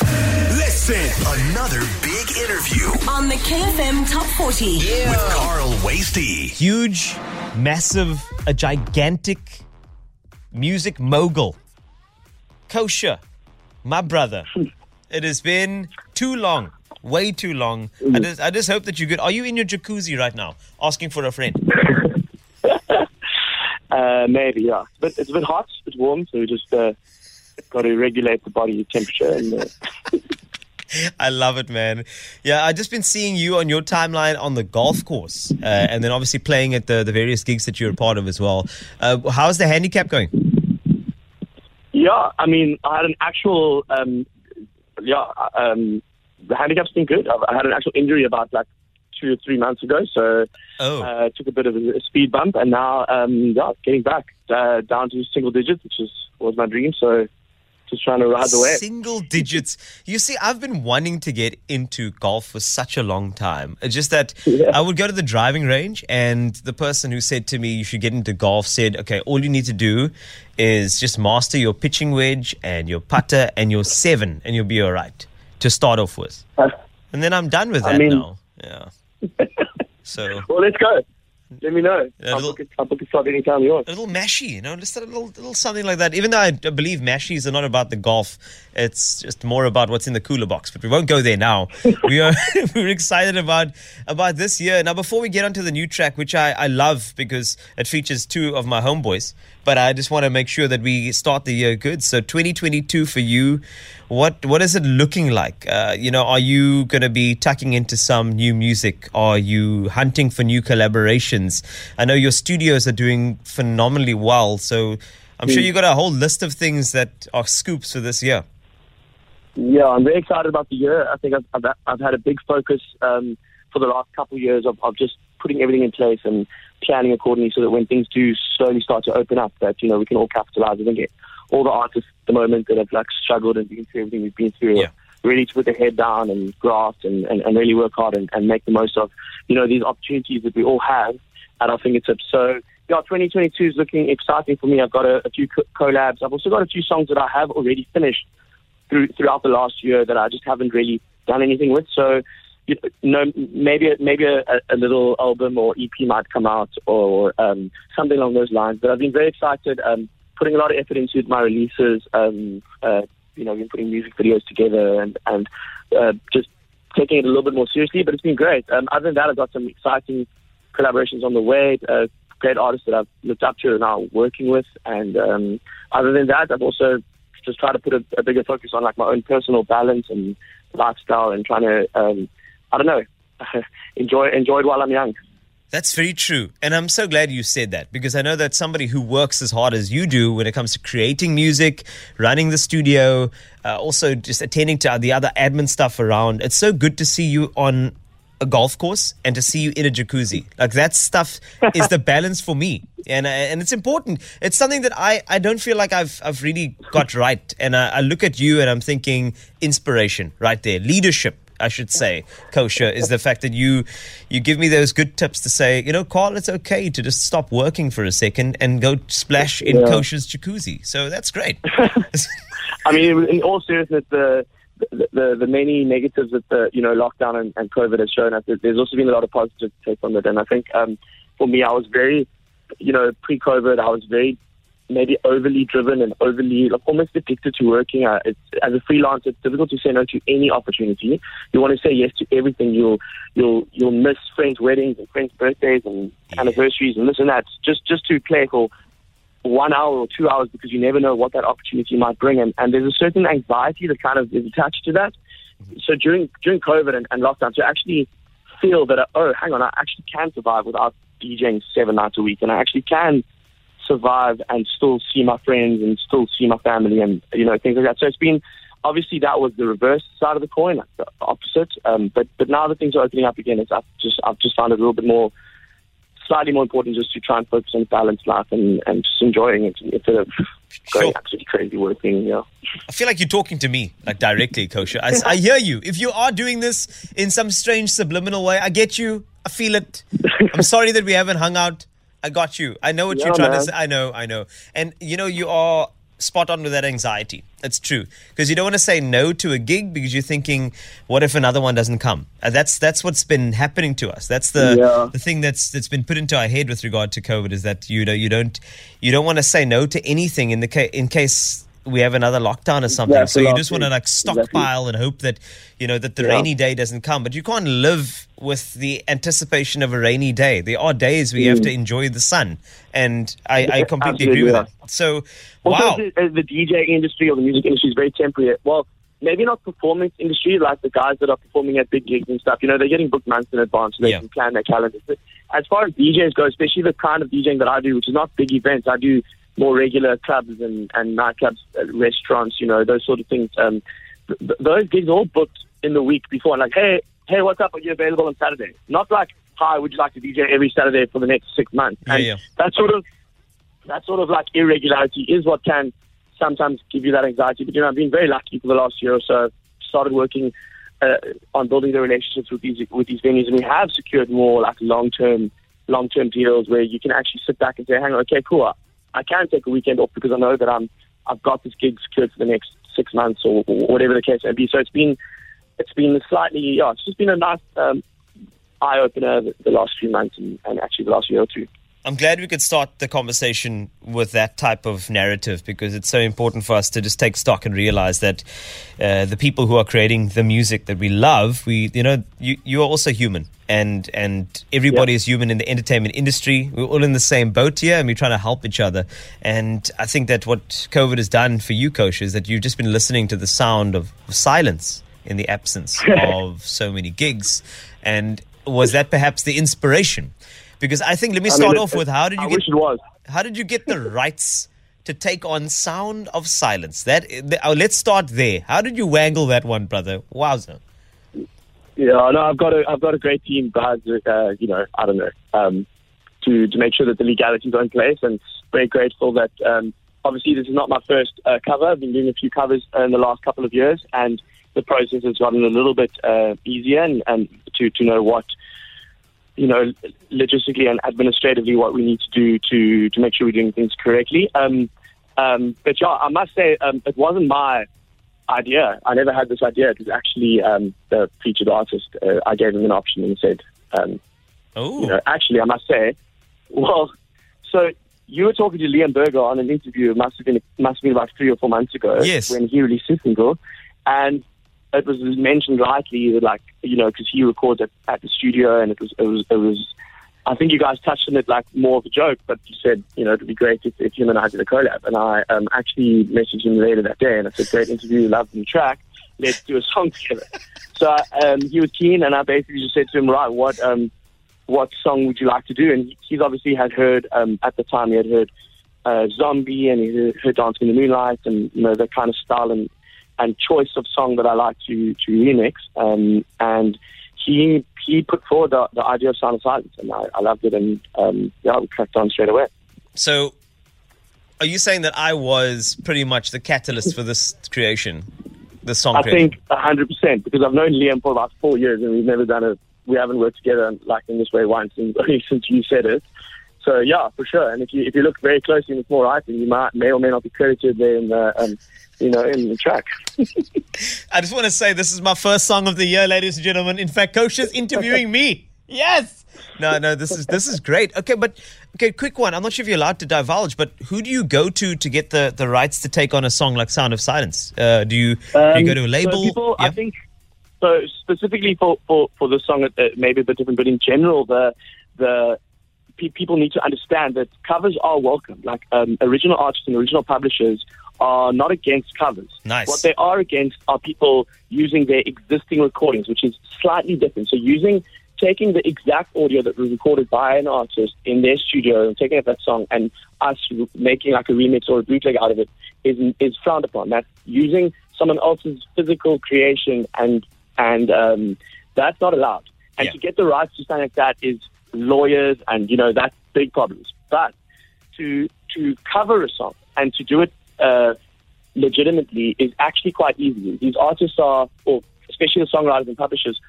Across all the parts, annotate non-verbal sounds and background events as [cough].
Listen, another big interview on the KFM Top 40. with Carl Wastie. huge, massive, a gigantic music mogul. Kosher, my brother. [laughs] It has been too long, way too long. I just, I just hope that you're good. Are you in your jacuzzi right now, asking for a friend? [laughs] Uh, maybe, yeah. But it's a bit hot, it's warm, so we just uh, got to regulate the body temperature. And uh, [laughs] I love it, man. Yeah, I've just been seeing you on your timeline on the golf course, uh, and then obviously playing at the, the various gigs that you're a part of as well. Uh, how's the handicap going? yeah, I mean, I had an actual, um, yeah, um, the handicap's been good. I I had an actual injury about like two or three months ago, so Oh, uh, took a bit of a, a speed bump, and now, um, yeah, getting back uh, down to single digits, which is was my dream. So just trying to ride the wave. Single digits. You see, I've been wanting to get into golf for such a long time. It's just that Yeah. I would go to the driving range, and the person who said to me, You should get into golf, said, Okay, all you need to do is just master your pitching wedge and your putter and your seven, and you'll be all right to start off with. Uh, And then I'm done with I that mean- now. Yeah. [laughs] So. well, let's go. Let me know. I'll, little- book it, I'll book a slot anytime you want. a little mashy, you know, just a little, little something like that. Even though I believe mashies are not about the golf, it's just more about what's in the cooler box. But we won't go there now. [laughs] we are [laughs] we're excited about about this year. Now, before we get onto the new track, which I, I love because it features two of my homeboys, but I just want to make sure that we start the year good. So, 2022 for you, what what is it looking like? Uh, you know, are you going to be tucking into some new music? Are you hunting for new collaborations? I know your studios are doing phenomenally well, so I'm sure you've got a whole list of things that are scoops for this year. Yeah, I'm very excited about the year. I think I've, I've, I've had a big focus um, for the last couple of years of, of just putting everything in place and planning accordingly so that when things do slowly start to open up, that, you know, we can all capitalize. I think it, all the artists at the moment that have, like, struggled and been through everything we've been through Yeah. really to put their head down and graft and, and, and really work hard and, and make the most of, you know, these opportunities that we all have at our fingertips. So, yeah, 2022 is looking exciting for me. I've got a, a few co- collabs. I've also got a few songs that I have already finished through, throughout the last year that I just haven't really done anything with. So, you know, maybe maybe a, a little album or EP might come out or um, something along those lines. But I've been very excited, um, putting a lot of effort into my releases. Um, uh, you know, been putting music videos together and and uh, just taking it a little bit more seriously. But it's been great. Um, other than that, I've got some exciting collaborations on the way. Uh, great artists that I've looked up to and are working with. And um, other than that, I've also just tried to put a, a bigger focus on like my own personal balance and lifestyle and trying to, um, I don't know, [laughs] enjoy enjoy it while I'm young. That's very true. And I'm so glad you said that because I know that somebody who works as hard as you do when it comes to creating music, running the studio, uh, also just attending to the other admin stuff around, it's so good to see you on a golf course and to see you in a jacuzzi. Like that stuff [laughs] is the balance for me. And, uh, and it's important. It's something that I, I don't feel like I've, I've really got right. And I, I look at you and I'm thinking inspiration right there, leadership. I should say, kosher, is the fact that you you give me those good tips to say, you know, Carl, it's okay to just stop working for a second and go splash in Yeah. kosher's jacuzzi. So that's great. [laughs] [laughs] I mean, in all seriousness, the the, the, the many negatives that the you know lockdown and, and COVID has shown us, there's also been a lot of positive take on it. And I think um, for me, I was very, you know, pre-COVID, I was very maybe overly driven and overly like almost addicted to working. Uh, it's, as a freelancer, it's difficult to say no to any opportunity. You want to say yes to everything. You'll you'll you'll miss friends' weddings and friends' birthdays and Yeah. anniversaries and this and that just just to play for one hour or two hours because you never know what that opportunity might bring. And, and there's a certain anxiety that kind of is attached to that. So during during COVID and, and lockdown, to actually feel that, uh, oh, hang on, I actually can survive without DJing seven nights a week, and I actually can survive and still see my friends and still see my family and, you know, things like that. So it's been, obviously that was the reverse side of the coin, like the opposite. Um, but, but now that things are opening up again, it's, I've just, I've just found it a little bit more slightly more important just to try and focus on a balanced life and, and just enjoying it instead of going Sure. absolutely crazy working. Yeah. I feel like you're talking to me, like directly, Kosher. I, I hear you. If you are doing this in some strange subliminal way, I get you. I feel it. I'm sorry that we haven't hung out. I got you. I know what Yeah, you're trying man. to say. I know, I know. And you know, you are spot on with that anxiety. It's true because you don't want to say no to a gig because you're thinking, what if another one doesn't come? And that's that's what's been happening to us. That's the Yeah. the thing that's that's been put into our head with regard to COVID is that you know you don't you don't want to say no to anything in the ca- in case we have another lockdown or something. So you just want to like Exactly. stockpile and hope that you know that the Yeah. rainy day doesn't come. But you can't live with the anticipation of a rainy day. There are days where you have to enjoy the sun, and I, I Mm. Completely agree with that. So Also, wow, the, uh, the DJ industry or the music industry is very temporary. Well, maybe not performance industry, like the guys that are performing at big gigs and stuff. You know, they're getting booked months in advance, so they can plan their calendars. But as far as DJs go, especially the kind of DJing that I do, which is not big events, I do more regular clubs and, and nightclubs, uh, restaurants, you know, those sort of things. Um, th- th- those gigs are all booked in the week before. Like, hey, hey, what's up? Are you available on Saturday? Not like, hi, would you like to DJ every Saturday for the next six months? Yeah, and yeah. that sort of that sort of like irregularity is what can sometimes give you that anxiety. But you know, I've been very lucky for the last year or so. Started working uh, on building the relationships with these with these venues, and we have secured more like long term long term deals where you can actually sit back and say, "Hang on, okay, cool. I can take a weekend off because I know that I'm I've got this gig secured for the next six months or, or whatever the case may be." So it's been it's been slightly yeah, it's just been a nice um, eye opener the, the last few months and, and actually the last year or two. I'm glad we could start the conversation with that type of narrative because it's so important for us to just take stock and realize that uh, the people who are creating the music that we love, we you know you you are also human and and everybody Yeah. is human in the entertainment industry. We're all in the same boat here and we're trying to help each other. And I think that what COVID has done for you, coach, is that you've just been listening to the sound of silence in the absence [laughs] of so many gigs. And was that perhaps the inspiration? Because I think let me I mean, start it- off with how did you I get wish it was. how did you get the rights to take on Sound of Silence? That the, oh, let's start there. How did you wangle that one, brother? Wowza! Yeah, no, I've got a I've got a great team, guys. Uh, you know, I don't know, um, to to make sure that the legalities are in place, and very grateful that um, obviously this is not my first uh, cover. I've been doing a few covers in the last couple of years, and the process has gotten a little bit uh, easier, and, and to to know what you know logistically and administratively what we need to do to to make sure we're doing things correctly. Um, um, but yeah, I must say um, it wasn't my idea. I never had this idea. It was actually um, the featured artist. Uh, I gave him an option and said, um, Oh, you know, actually, I must say, [laughs] well, so you were talking to Liam Berger on an interview. It must have been must have been about three or four months ago. Yes. when he released his single, and it was mentioned lightly that, like you know, because he records at, at the studio, and it was it was it was. I think you guys touched on it like more of a joke, but you said, you know, it'd be great if, if him and I did a collab. And I um, actually messaged him later that day and I said, great interview, loved the track, let's do a song [laughs] together. So um, he was keen and I basically just said to him, right, what um, what song would you like to do? And he- he's obviously had heard, um, at the time he had heard uh, Zombie and he heard Dancing in the Moonlight and, you know, that kind of style and, and choice of song that I like to, to remix. Um, and he he put forward the, the idea of Sound of Silence, and I, I loved it, and um, yeah, we cracked on straight away. so are you saying that I was pretty much the catalyst for this creation, the song I creation? think hundred percent because I've known Liam for about four years, and we've never done it. we haven't worked together like in this way once, and only [laughs] since you said it. So yeah, for sure. And if you if you look very closely in the small writing, you might may or may not be credited there in the um, you know in the track. [laughs] I just want to say this is my first song of the year, ladies and gentlemen. In fact, Coach is interviewing me. Yes. No, no, this is this is great. Okay, but okay, quick one. I'm not sure if you're allowed to divulge, but who do you go to to get the, the rights to take on a song like Sound of Silence? Uh, do you do you go to a Um, label? So people, I think, so specifically for for for the song, uh, maybe a bit different, but in general, the the pe- people need to understand that covers are welcome. Like um, original artists and original publishers are not against covers. Nice. What they are against are people using their existing recordings, which is slightly different. So using taking the exact audio that was recorded by an artist in their studio and taking up that song and us making like a remix or a bootleg out of it is is frowned upon. That's using someone else's physical creation and and um, that's not allowed. And Yeah. to get the rights to something like that is lawyers and you know that's big problems. But to to cover a song and to do it uh, legitimately is actually quite easy. These artists are, or especially the songwriters and publishers,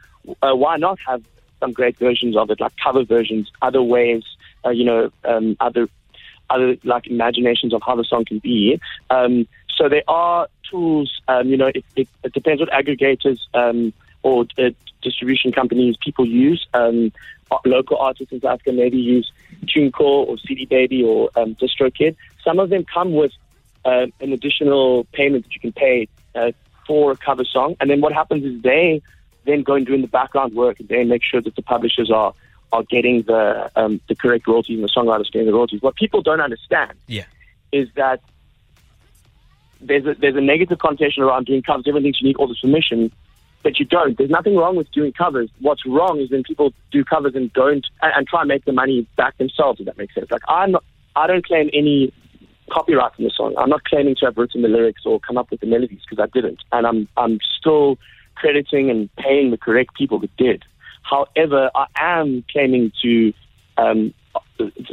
uh, why not have some great versions of it, like cover versions, other ways, uh, you know, um, other other like imaginations of how the song can be. Um, so there are tools. Um, you know, it, it, it depends what aggregators um, or uh, distribution companies people use. Um, local artists in South Africa maybe use TuneCore or CD Baby or um, DistroKid. Some of them come with uh, an additional payment that you can pay uh, for a cover song, and then what happens is they then go and do in the background work and they make sure that the publishers are are getting the um, the correct royalties and the songwriters getting the royalties. What people don't understand Yeah. is that there's a there's a negative connotation around doing covers. Everyone thinks you need all this permission, but you don't. There's nothing wrong with doing covers. What's wrong is when people do covers and don't and, and try and make the money back themselves. If that makes sense. Like I'm not, I don't claim any copyright in the song. I'm not claiming to have written the lyrics or come up with the melodies because I didn't, and I'm I'm still crediting and paying the correct people that did. However, I am claiming to um,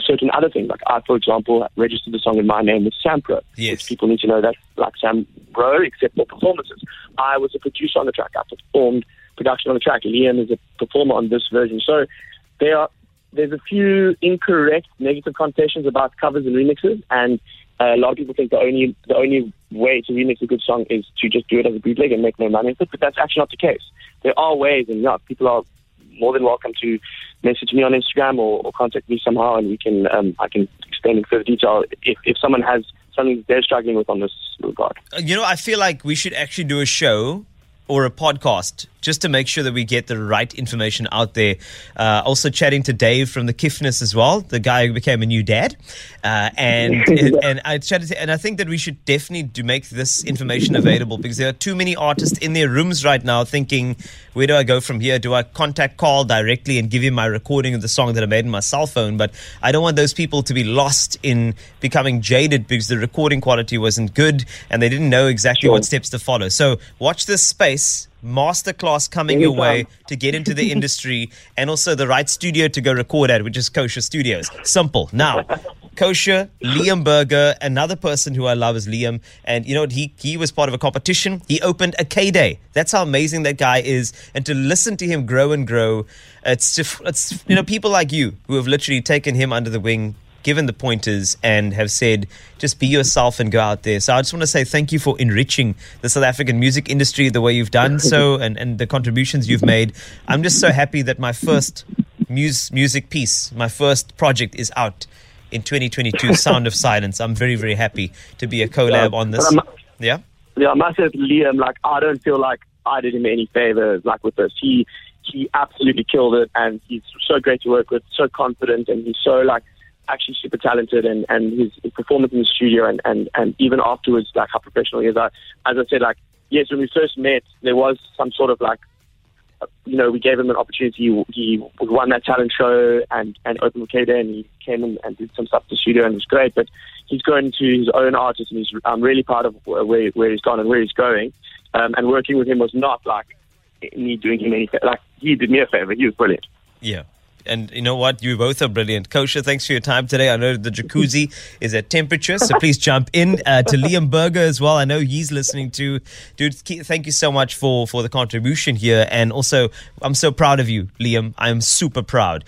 certain other things. Like I, for example, registered the song in my name with SAMPRA, Yes. which people need to know that, like Sam Bro, except for performances. I was a producer on the track. I performed production on the track. Liam is a performer on this version. So there are there's a few incorrect negative connotations about covers and remixes, and uh, a lot of people think the only the only way to remix a good song is to just do it as a bootleg and make no money with it. But that's actually not the case. There are ways, and yeah, people are more than welcome to message me on Instagram or, or contact me somehow, and we can um, I can explain in further detail if, if someone has something they're struggling with on this regard. Uh, You know, I feel like we should actually do a show or a podcast just to make sure that we get the right information out there. Uh, also, chatting to Dave from the Kiffness as well, the guy who became a new dad, uh, and [laughs] and I chatted, to, and I think that we should definitely do make this information available because there are too many artists in their rooms right now thinking, where do I go from here? Do I contact Carl directly and give him my recording of the song that I made in my cell phone? But I don't want those people to be lost in becoming jaded because the recording quality wasn't good and they didn't know exactly Sure. what steps to follow. So watch this space. Masterclass coming your way to get into the [laughs] industry and also the right studio to go record at, which is Kosher Studios. Simple. Now, Kosher, Liam Berger, another person who I love is Liam. And you know what? He, he was part of a competition. He opened a K Day. That's how amazing that guy is. And to listen to him grow and grow, it's just, it's, you know, people like you who have literally taken him under the wing, given the pointers, and have said, just be yourself and go out there. So I just want to say thank you for enriching the South African music industry the way you've done so [laughs] and, and the contributions you've made. I'm just so happy that my first mus- music piece, my first project is out in 2022, [laughs] Sound of Silence. I'm very, very happy to be a collab Yeah, on this. Yeah? Yeah, I must say, Liam, like I don't feel like I did him any favors, like with this. He he absolutely killed it, and he's so great to work with, so confident, and he's so like actually super talented, and and his, his performance in the studio, and and and even afterwards, like how professional he is. I, as I said, like yes, when we first met, there was some sort of like. You know, we gave him an opportunity. He won that talent show and and opened K Day, and he came in and did some stuff in the studio, and it was great. But he's going to his own artist, and he's I'm really proud of where where he's gone and where he's going. Um, and working with him was not like me doing him any like he did me a favor. He was brilliant. Yeah. And you know what? You both are brilliant. Kosher, thanks for your time today. I know the jacuzzi [laughs] is at temperature, so please jump in. Uh, to Liam Berger as well. I know he's listening to. Dude, thank you so much for, for the contribution here. And also, I'm so proud of you, Liam. I'm super proud.